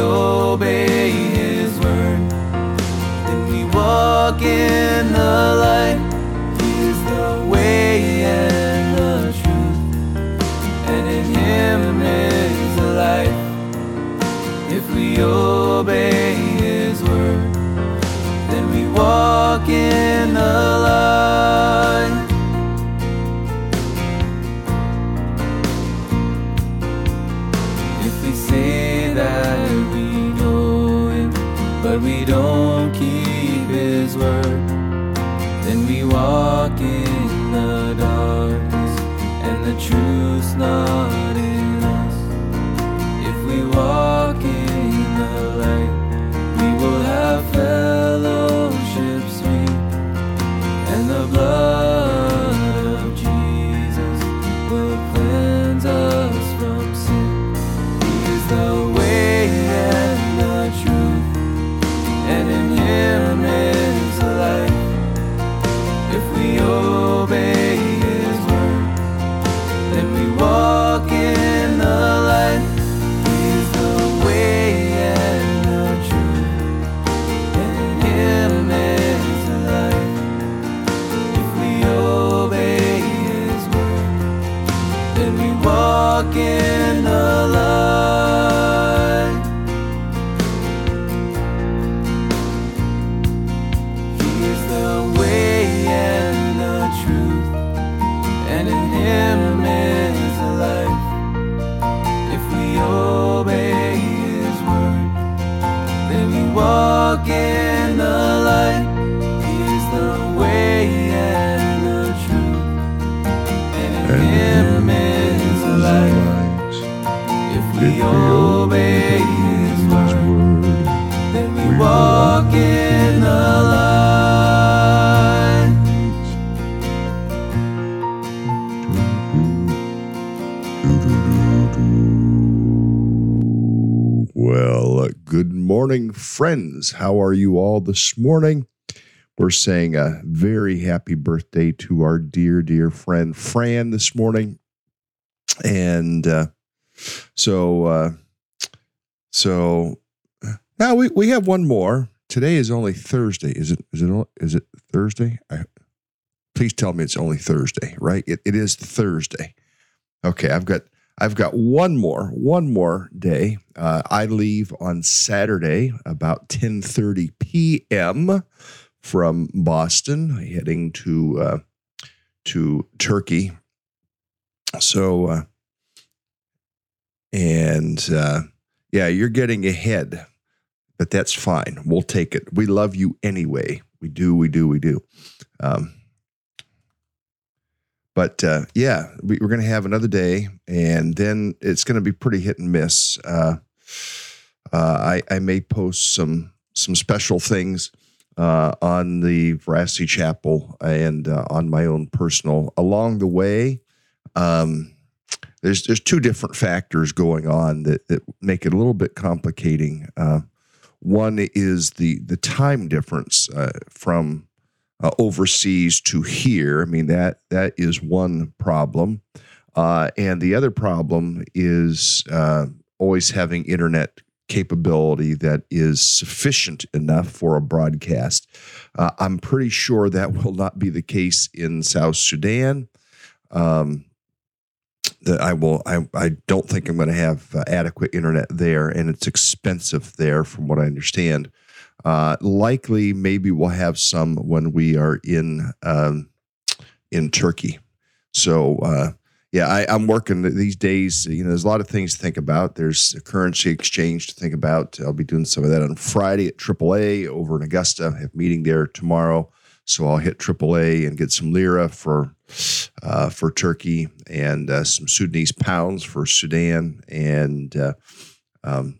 If we forget. Morning, friends. How are you all this morning? We're saying a very happy birthday to our dear, dear friend Fran this morning. And uh, so, uh, so now we, we have one more. Today is only Thursday. Is it? Is it? Is it Thursday? I, please tell me it's only Thursday, right? It, it is Thursday. Okay, I've got I've got one more, one more day. Uh, I leave on Saturday about 10:30 p.m. from Boston, heading to uh, to Turkey. So, uh, and uh, yeah, you're getting ahead, but that's fine. We'll take it. We love you anyway. We do. We do. We do. Um, but uh, yeah, we, we're going to have another day, and then it's going to be pretty hit and miss. Uh, uh, I, I may post some some special things uh, on the Veracity Chapel and uh, on my own personal along the way. Um, there's there's two different factors going on that, that make it a little bit complicating. Uh, one is the the time difference uh, from uh, overseas to here. I mean that that is one problem, uh, and the other problem is uh, always having internet capability that is sufficient enough for a broadcast. Uh, I'm pretty sure that will not be the case in South Sudan. Um, that I will. I, I don't think I'm going to have uh, adequate internet there, and it's expensive there, from what I understand. Uh, likely, maybe we'll have some when we are in um, in Turkey. So, uh, yeah, I, I'm working these days. You know, there's a lot of things to think about. There's a currency exchange to think about. I'll be doing some of that on Friday at AAA over in Augusta. I have a meeting there tomorrow. So I'll hit AAA and get some lira for uh, for Turkey and uh, some Sudanese pounds for Sudan and uh, um,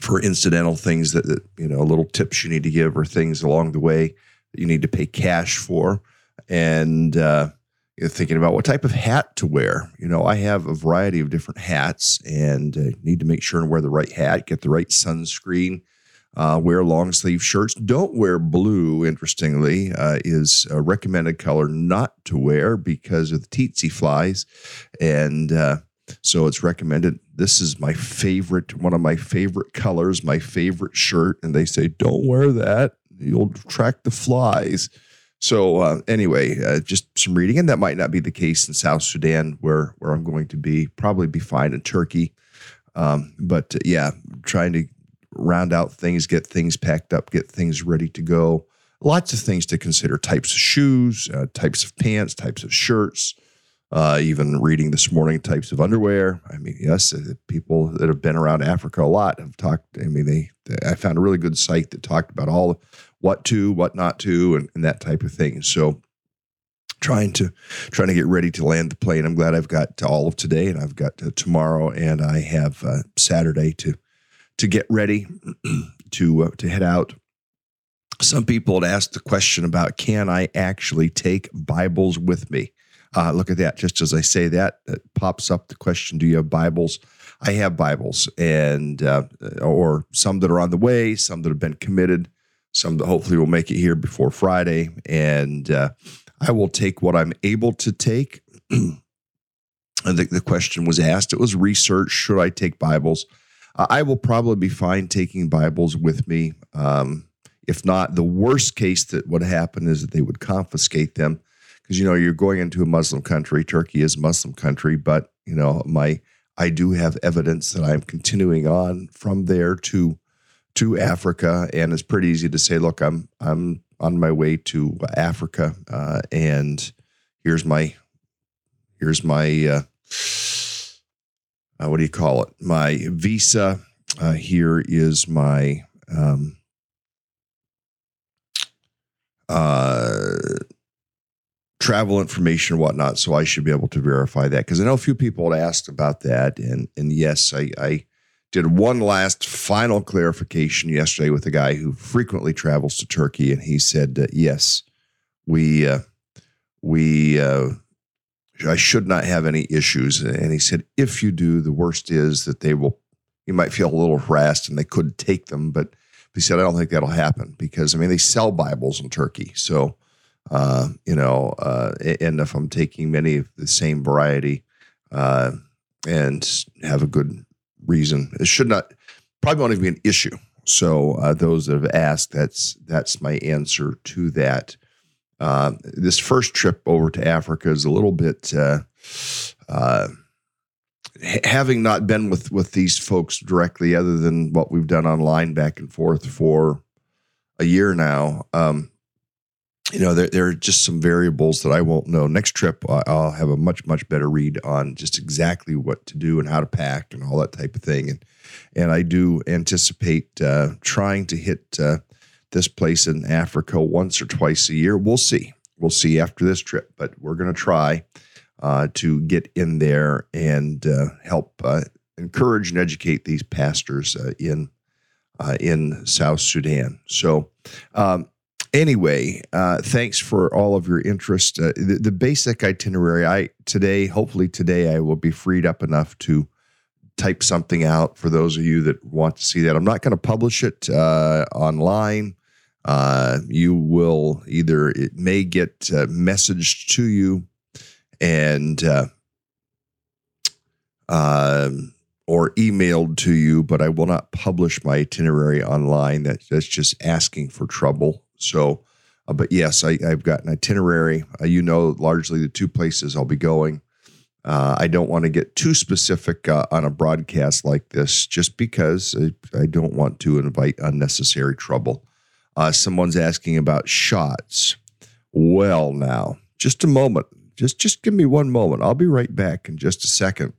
for incidental things that, that, you know little tips you need to give or things along the way that you need to pay cash for and uh, you're thinking about what type of hat to wear. You know, I have a variety of different hats and uh, need to make sure and wear the right hat, get the right sunscreen, uh, wear long sleeve shirts. Don't wear blue, interestingly, uh, is a recommended color not to wear because of the tsetse flies. And uh, so it's recommended. This is my favorite, one of my favorite colors, my favorite shirt. And they say, don't wear that. You'll attract the flies. So uh, anyway, uh, just some reading, and that might not be the case in South Sudan, where where I'm going to be. Probably be fine in Turkey, um, but uh, yeah, trying to round out things, get things packed up, get things ready to go. Lots of things to consider: types of shoes, uh, types of pants, types of shirts. Uh, even reading this morning, types of underwear. I mean, yes, uh, people that have been around Africa a lot have talked. I mean, they, they I found a really good site that talked about all what to, what not to, and, and that type of thing. So trying to trying to get ready to land the plane. I'm glad I've got all of today, and I've got uh, tomorrow, and I have uh, Saturday to to get ready to uh, to head out. Some people had asked the question about can I actually take Bibles with me? Uh, look at that. Just as I say that, it pops up the question: Do you have Bibles? I have Bibles, and uh, or some that are on the way, some that have been committed some that hopefully will make it here before Friday. And uh, I will take what I'm able to take. I think the question was asked. It was research. Should I take Bibles? Uh, I will probably be fine taking Bibles with me. Um, if not, the worst case that would happen is that they would confiscate them because you know you're going into a Muslim country. Turkey is a Muslim country, but you know my I do have evidence that I'm continuing on from there to to Africa, and it's pretty easy to say, "Look, I'm I'm on my way to Africa, uh, and here's my here's my uh, uh, what do you call it? My visa. Uh, here is my um, uh, travel information and whatnot. So I should be able to verify that because I know a few people had asked about that, and and yes, I, I did one last final clarification yesterday with a guy who frequently travels to Turkey, and he said, "Yes, we uh, we uh, I should not have any issues." And he said, "If you do, the worst is that they will. You might feel a little harassed, and they couldn't take them." But he said, "I don't think that'll happen because I mean they sell Bibles in Turkey, so." Uh, you know, uh, and if I'm taking many of the same variety uh, and have a good reason. It should not probably won't even be an issue. So uh, those that have asked, that's that's my answer to that. Uh, this first trip over to Africa is a little bit. Uh, uh having not been with with these folks directly, other than what we've done online back and forth for a year now, um, you know, there, there are just some variables that I won't know. Next trip, I'll have a much, much better read on just exactly what to do and how to pack and all that type of thing. And and I do anticipate uh, trying to hit uh, this place in Africa once or twice a year. We'll see. We'll see after this trip, but we're going to try uh, to get in there and uh, help uh, encourage and educate these pastors uh, in in South Sudan. So. Um, anyway, uh, thanks for all of your interest. Uh, the, the, basic itinerary, I today, hopefully today, I will be freed up enough to type something out for those of you that want to see that. I'm not going to publish it uh, online. Uh, you will either it may get uh, messaged to you and uh, um, or emailed to you, but I will not publish my itinerary online. That, that's just asking for trouble. So, uh, but yes, I, have got an itinerary. Uh, you know, largely the two places I'll be going. Uh, I don't want to get too specific uh, on a broadcast like this, just because I, I don't want to invite unnecessary trouble. Uh, someone's asking about shots. Well, now, just a moment. Just, just give me one moment. I'll be right back in just a second.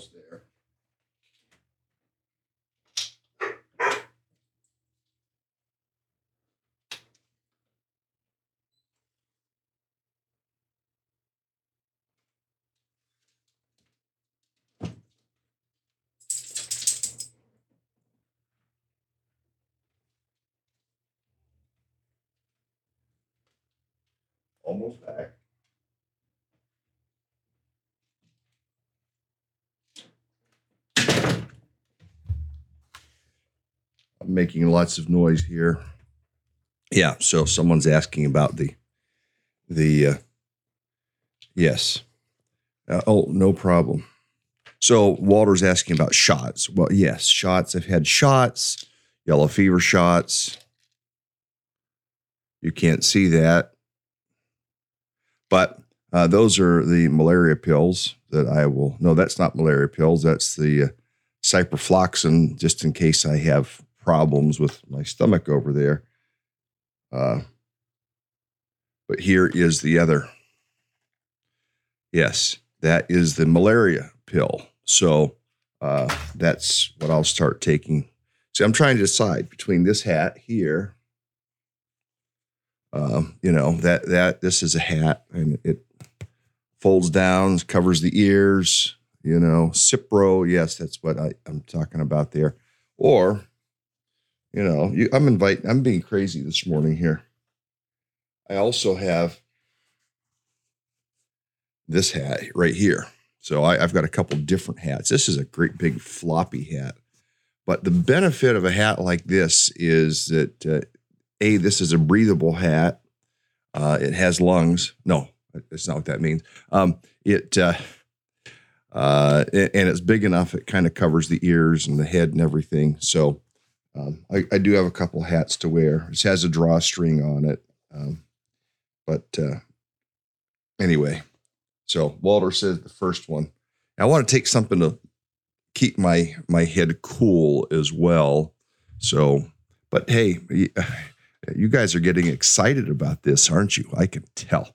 Almost there. Almost back. Making lots of noise here. Yeah, so someone's asking about the the uh, yes. Uh, oh, no problem. So Walter's asking about shots. Well, yes, shots. I've had shots, yellow fever shots. You can't see that, but uh, those are the malaria pills that I will. No, that's not malaria pills. That's the uh, ciprofloxacin, just in case I have problems with my stomach over there. Uh, but here is the other. Yes, that is the malaria pill. So uh, that's what I'll start taking. See, I'm trying to decide between this hat here. Um, you know that that this is a hat and it folds down, covers the ears. You know, Cipro. Yes, that's what I, I'm talking about there. Or you know, you, I'm inviting, I'm being crazy this morning here. I also have this hat right here. So I, have got a couple different hats. This is a great big floppy hat. But the benefit of a hat like this is that, uh, A, this is a breathable hat. Uh, it has lungs. No, that's not what that means. Um, it, uh, uh, and it's big enough, it kind of covers the ears and the head and everything. So, um, I, I, do have a couple hats to wear. This has a drawstring on it. Um, but uh, anyway, so Walter says the first one. I want to take something to keep my my head cool as well. So, but hey, you guys are getting excited about this, aren't you? I can tell.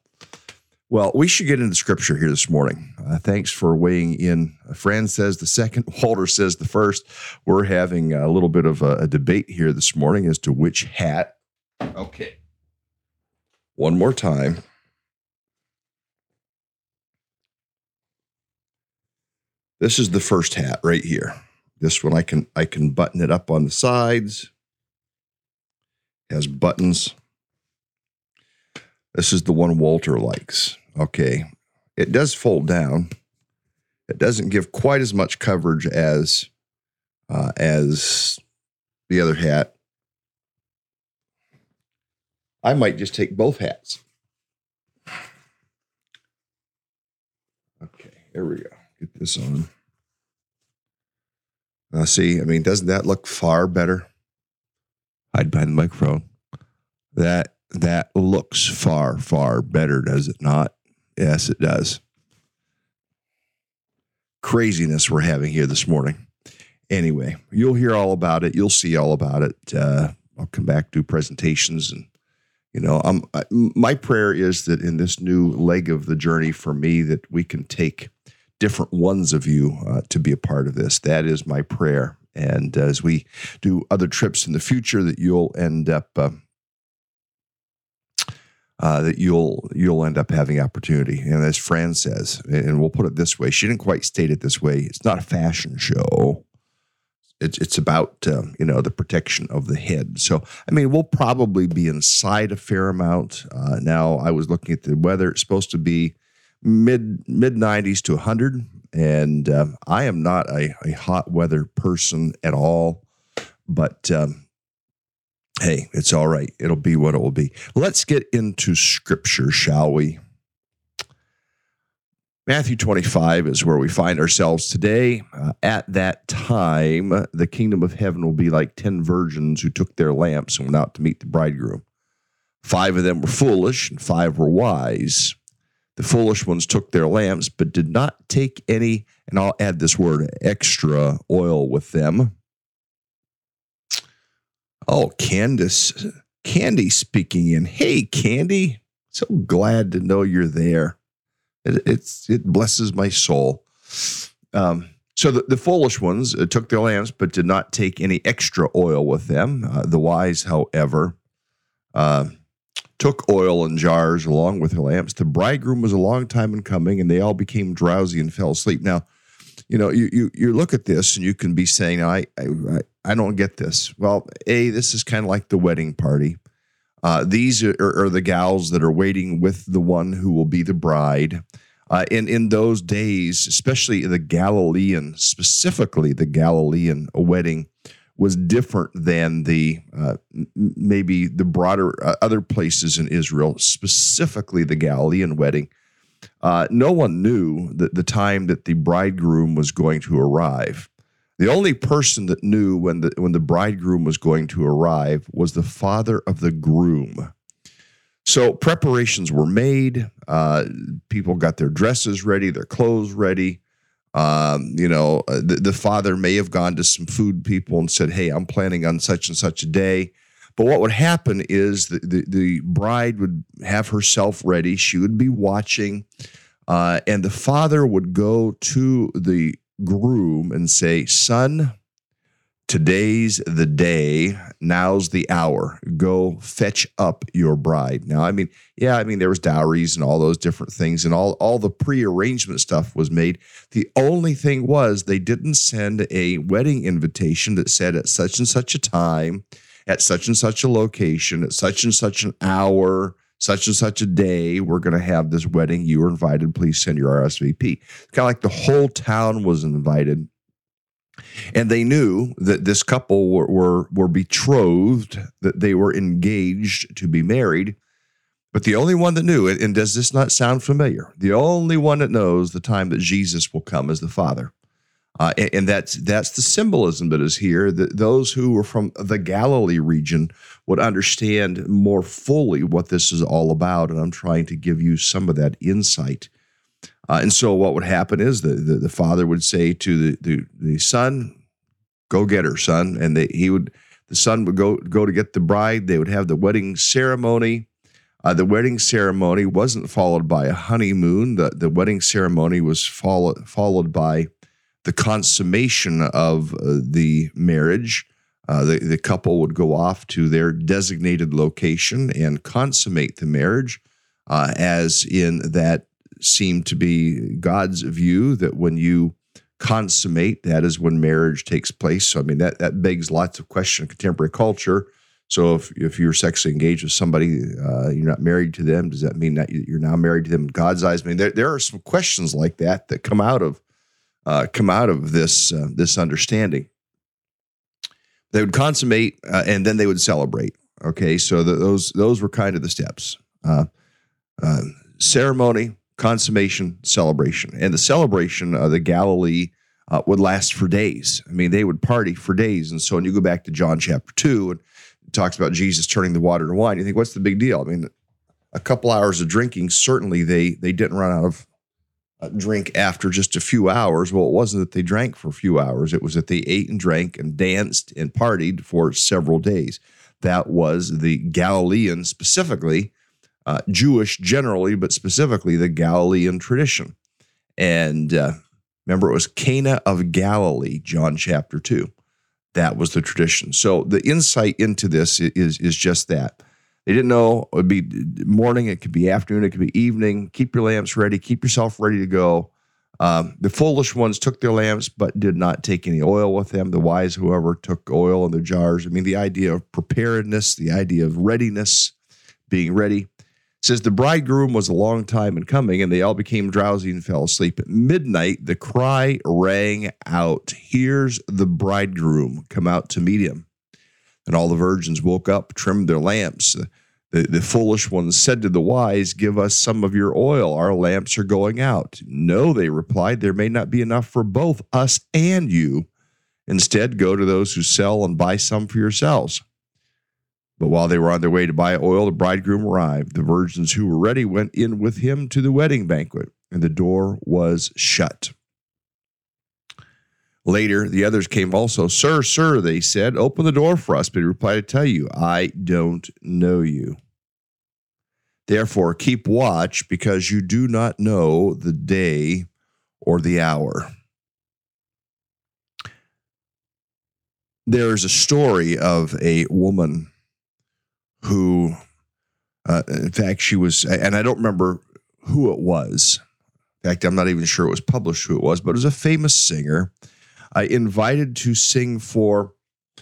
Well, we should get into scripture here this morning. Uh, thanks for weighing in. A friend says the second, Walter says the first. We're having a little bit of a, a debate here this morning as to which hat. Okay. One more time. This is the first hat right here. This one I can I can button it up on the sides. It has buttons this is the one Walter likes. Okay. It does fold down. It doesn't give quite as much coverage as uh, as the other hat. I might just take both hats. Okay, here we go. Get this on. Uh, see, I mean, doesn't that look far better? Hide behind the microphone. That that looks far, far better, does it not? Yes, it does. Craziness we're having here this morning. Anyway, you'll hear all about it. You'll see all about it. Uh, I'll come back do presentations and you know I'm, I, my prayer is that in this new leg of the journey for me that we can take different ones of you uh, to be a part of this that is my prayer and as we do other trips in the future that you'll end up uh, uh, that you'll you'll end up having opportunity. And as Fran says, and we'll put it this way, she didn't quite state it this way. It's not a fashion show. It's it's about um, you know the protection of the head. So I mean, we'll probably be inside a fair amount. Uh, now I was looking at the weather; it's supposed to be mid mid nineties to hundred, and uh, I am not a, a hot weather person at all. But um, hey, it's all right. It'll be what it will be. Let's get into scripture, shall we? Matthew 25 is where we find ourselves today. Uh, at that time, the kingdom of heaven will be like 10 virgins who took their lamps and went out to meet the bridegroom. Five of them were foolish and five were wise. The foolish ones took their lamps, but did not take any, and I'll add this word, extra oil with them. Oh, Candace, Candy speaking in. Hey, Candy, so glad to know you're there. It, it's it blesses my soul. Um, so the, the foolish ones uh, took their lamps, but did not take any extra oil with them. Uh, the wise, however, uh, took oil in jars along with their lamps. The bridegroom was a long time in coming, and they all became drowsy and fell asleep. Now, you know, you you, you look at this, and you can be saying, I I, I don't get this. Well, a this is kind of like the wedding party. Uh, these are, are, the gals that are waiting with the one who will be the bride. Uh, in in those days, especially the Galilean, specifically the Galilean wedding, was different than the uh, maybe the broader uh, other places in Israel, specifically the Galilean wedding. Uh, no one knew that the time that the bridegroom was going to arrive. The only person that knew when the when the bridegroom was going to arrive was the father of the groom. So preparations were made. Uh, people got their dresses ready, their clothes ready. Um, you know, uh, the, the father may have gone to some food people and said, "Hey, I'm planning on such and such a day." But what would happen is the, the, the bride would have herself ready. She would be watching, uh, and the father would go to the groom and say, Son, today's the day. Now's the hour. Go fetch up your bride. Now, I mean, yeah, I mean, there was dowries and all those different things, and all, all the pre-arrangement stuff was made. The only thing was they didn't send a wedding invitation that said at such and such a time, at such and such a location, at such and such an hour such and such a day, we're going to have this wedding. You are invited. Please send your RSVP. It's kind of like the whole town was invited. And they knew that this couple were, were, were betrothed, that they were engaged to be married. But the only one that knew it, and does this not sound familiar? The only one that knows the time that Jesus will come is the Father. Uh, and, and, that's that's the symbolism that is here. That those who were from the Galilee region would understand more fully what this is all about. And I'm trying to give you some of that insight. Uh, and so, what would happen is the, the, the father would say to the, the, the son, "Go get her, son," and he would the son would go go to get the bride. They would have the wedding ceremony. Uh, the wedding ceremony wasn't followed by a honeymoon. The the wedding ceremony was follow, followed by the consummation of uh, the marriage. Uh, the, the couple would go off to their designated location and consummate the marriage, uh, as in that seemed to be God's view that when you consummate, that is when marriage takes place. So, I mean, that, that begs lots of questions in contemporary culture. So, if, if you're sexually engaged with somebody, uh, you're not married to them, does that mean that you're now married to them in God's eyes? I mean, there, there are some questions like that that come out of uh, come out of this uh, this understanding. They would consummate uh, and then they would celebrate. Okay, so the, those those were kind of the steps: uh, uh, ceremony, consummation, celebration, and the celebration of the Galilee uh, would last for days. I mean, they would party for days. And so when you go back to John chapter two and it talks about Jesus turning the water to wine, you think, what's the big deal? I mean, a couple hours of drinking, certainly they they didn't run out of drink after just a few hours. Well, it wasn't that they drank for a few hours, it was that they ate and drank and danced and partied for several days. That was the Galilean, specifically, uh, Jewish generally, but specifically the Galilean tradition. And uh, remember, it was Cana of Galilee, John chapter 2. That was the tradition. So the insight into this is, is just that. They didn't know it would be morning, it could be afternoon, it could be evening. Keep your lamps ready, keep yourself ready to go. Um, the foolish ones took their lamps, but did not take any oil with them. The wise, whoever, took oil in their jars. I mean, the idea of preparedness, the idea of readiness, being ready. It says the bridegroom was a long time in coming, and they all became drowsy and fell asleep. At midnight, the cry rang out, Here's the bridegroom, come out to meet him. And all the virgins woke up, trimmed their lamps. The, the foolish ones said to the wise, Give us some of your oil. Our lamps are going out. No, they replied, There may not be enough for both us and you. Instead, go to those who sell and buy some for yourselves. But while they were on their way to buy oil, the bridegroom arrived. The virgins who were ready went in with him to the wedding banquet, and the door was shut. Later, the others came also. Sir, sir, they said, open the door for us. But he replied, I tell you, I don't know you. Therefore, keep watch because you do not know the day or the hour. There's a story of a woman who, uh, in fact, she was, and I don't remember who it was. In fact, I'm not even sure it was published who it was, but it was a famous singer I invited to sing for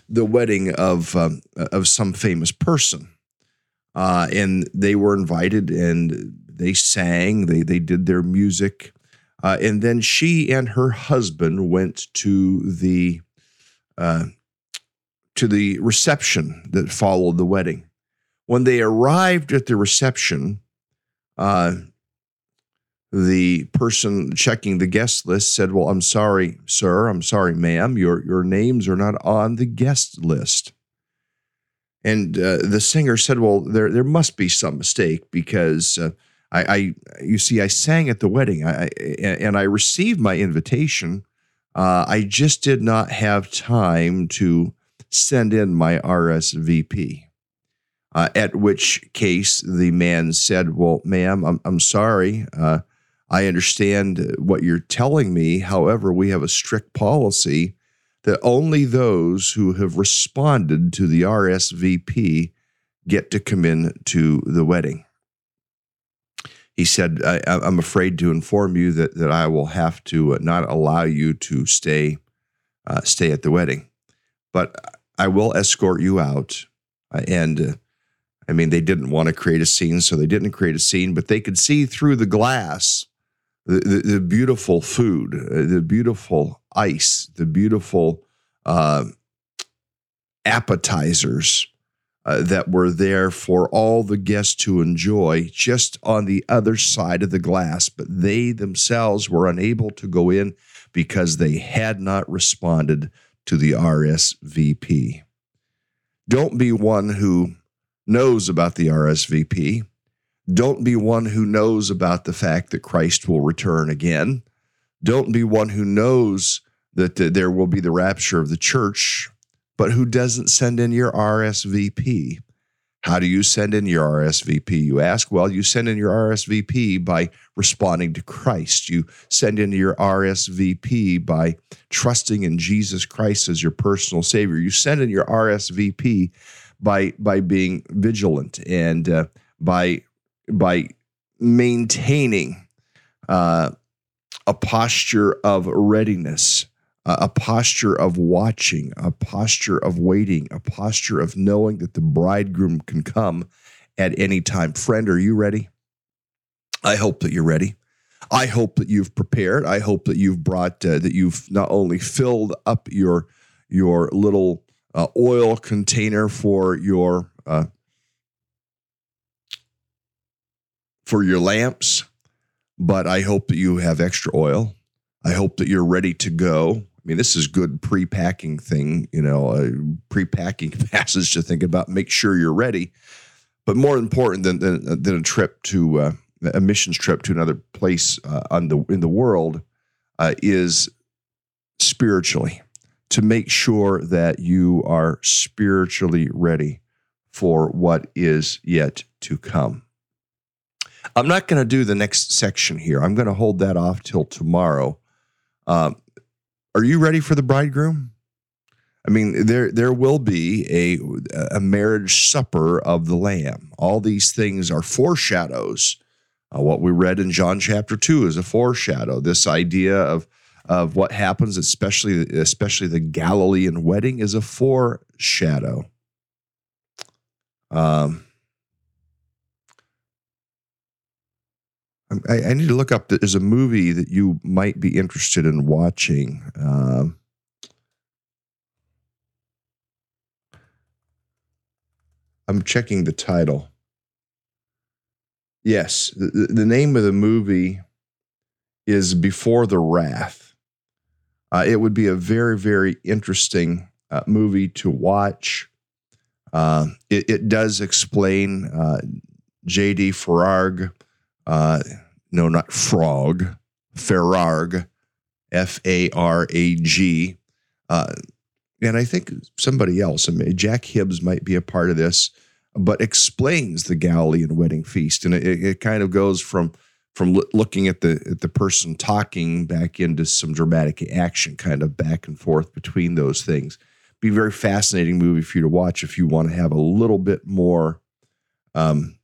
the wedding of um, of some famous person, uh, and they were invited and they sang. They they did their music, uh, and then she and her husband went to the uh, to the reception that followed the wedding. When they arrived at the reception, uh, the person checking the guest list said, "Well, I'm sorry, sir. I'm sorry, ma'am. Your your names are not on the guest list." And uh, the singer said, "Well, there there must be some mistake because uh, I, I, you see, I sang at the wedding, I, and I received my invitation. Uh, I just did not have time to send in my RSVP." Uh, at which case the man said, "Well, ma'am, I'm I'm sorry." Uh, I understand what you're telling me. However, we have a strict policy that only those who have responded to the RSVP get to come in to the wedding. He said, I, am afraid to inform you that, that I will have to not allow you to stay, uh, stay at the wedding, but I will escort you out. Uh, and uh, I mean, they didn't want to create a scene, so they didn't create a scene, but they could see through the glass the, the, beautiful food, uh, the beautiful ice, the beautiful uh, appetizers uh, that were there for all the guests to enjoy just on the other side of the glass. But they themselves were unable to go in because they had not responded to the RSVP. Don't be one who knows about the RSVP don't be one who knows about the fact that Christ will return again. Don't be one who knows that there will be the rapture of the church, but who doesn't send in your RSVP. How do you send in your RSVP? You ask. Well, you send in your RSVP by responding to Christ. You send in your RSVP by trusting in Jesus Christ as your personal Savior. You send in your RSVP by by being vigilant and uh, by by maintaining uh, a posture of readiness, a posture of watching, a posture of waiting, a posture of knowing that the bridegroom can come at any time. Friend, are you ready? I hope that you're ready. I hope that you've prepared. I hope that you've brought uh, that you've not only filled up your your little uh, oil container for your uh, for your lamps, but I hope that you have extra oil. I hope that you're ready to go. I mean, this is good pre-packing thing, you know, a pre-packing passage to think about. Make sure you're ready. But more important than than, than a trip to uh, a missions trip to another place uh, on the in the world uh, is spiritually to make sure that you are spiritually ready for what is yet to come. I'm not going to do the next section here. I'm going to hold that off till tomorrow. Um, are you ready for the bridegroom? I mean, there there will be a a marriage supper of the Lamb. All these things are foreshadows. Uh, what we read in John chapter two is a foreshadow. This idea of of what happens, especially especially the Galilean wedding, is a foreshadow. Um, I, I, need to look up. There's a movie that you might be interested in watching. Um, I'm checking the title. Yes, the, the name of the movie is Before the Wrath. Uh, it would be a very, very interesting uh, movie to watch. Uh, it, it, does explain uh, J.D. Farag uh, no, not frog, Farag, F A R A G. Uh, and I think somebody else, Jack Hibbs might be a part of this, but explains the Galilean wedding feast. And it, it kind of goes from from looking at the at the person talking back into some dramatic action, kind of back and forth between those things. be very fascinating movie for you to watch if you want to have a little bit more um,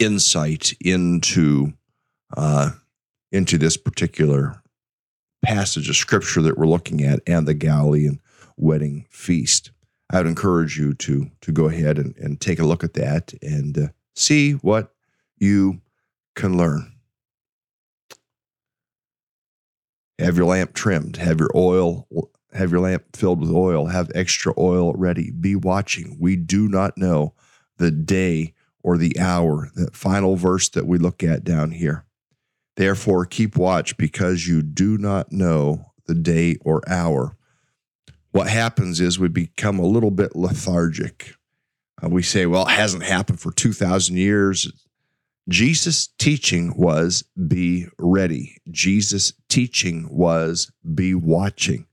insight into uh, into this particular passage of scripture that we're looking at and the Galilean wedding feast. I would encourage you to to go ahead and, and take a look at that and uh, see what you can learn. Have your lamp trimmed, have your oil have your lamp filled with oil, have extra oil ready. Be watching. We do not know the day or the hour, the final verse that we look at down here. Therefore, keep watch because you do not know the day or hour. What happens is we become a little bit lethargic. Uh, we say, well, it hasn't happened for 2,000 years. Jesus' teaching was be ready. Jesus' teaching was be watching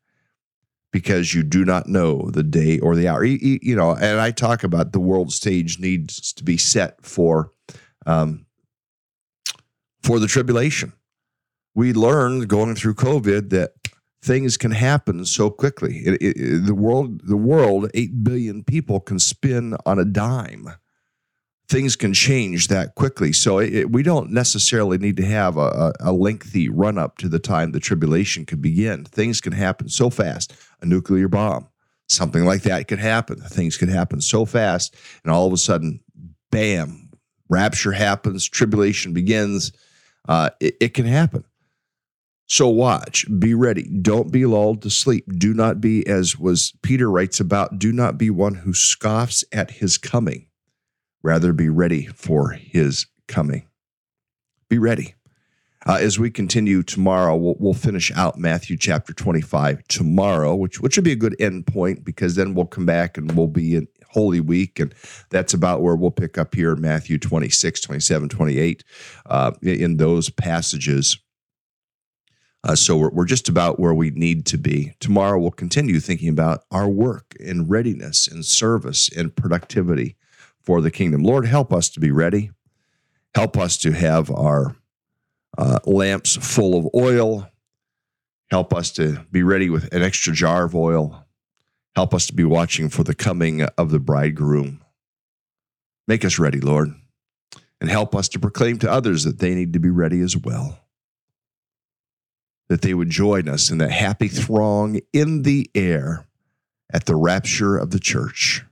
because you do not know the day or the hour. You, you know, and I talk about the world stage needs to be set for um, for the tribulation. We learned going through COVID that things can happen so quickly. It, it, the world, the world, eight billion people can spin on a dime. Things can change that quickly. So it, we don't necessarily need to have a, a lengthy run up to the time the tribulation could begin. Things can happen so fast. A nuclear bomb, something like that could happen. Things could happen so fast, and all of a sudden, bam, rapture happens, tribulation begins. Uh, it, it can happen. So watch, be ready. Don't be lulled to sleep. Do not be, as was Peter writes about, do not be one who scoffs at his coming. Rather be ready for his coming. Be ready. Uh, as we continue tomorrow, we'll, we'll, finish out Matthew chapter 25 tomorrow, which, which will be a good end point because then we'll come back and we'll be in Holy Week. And that's about where we'll pick up here in Matthew 26, 27, 28, uh, in those passages uh, so we're, we're just about where we need to be. Tomorrow we'll continue thinking about our work and readiness and service and productivity for the kingdom. Lord, help us to be ready. Help us to have our uh, lamps full of oil. Help us to be ready with an extra jar of oil. Help us to be watching for the coming of the bridegroom. Make us ready, Lord, and help us to proclaim to others that they need to be ready as well that they would join us in that happy throng in the air at the rapture of the church.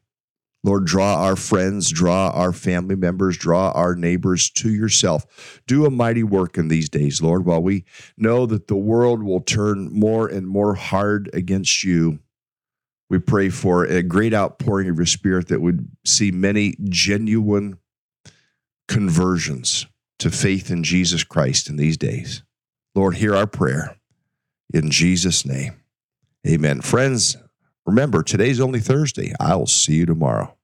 Lord, draw our friends, draw our family members, draw our neighbors to yourself. Do a mighty work in these days, Lord, while we know that the world will turn more and more hard against you. We pray for a great outpouring of your spirit that would see many genuine conversions to faith in Jesus Christ in these days. Lord, hear our prayer in Jesus' name. Amen. Friends, remember, today's only Thursday. I'll see you tomorrow.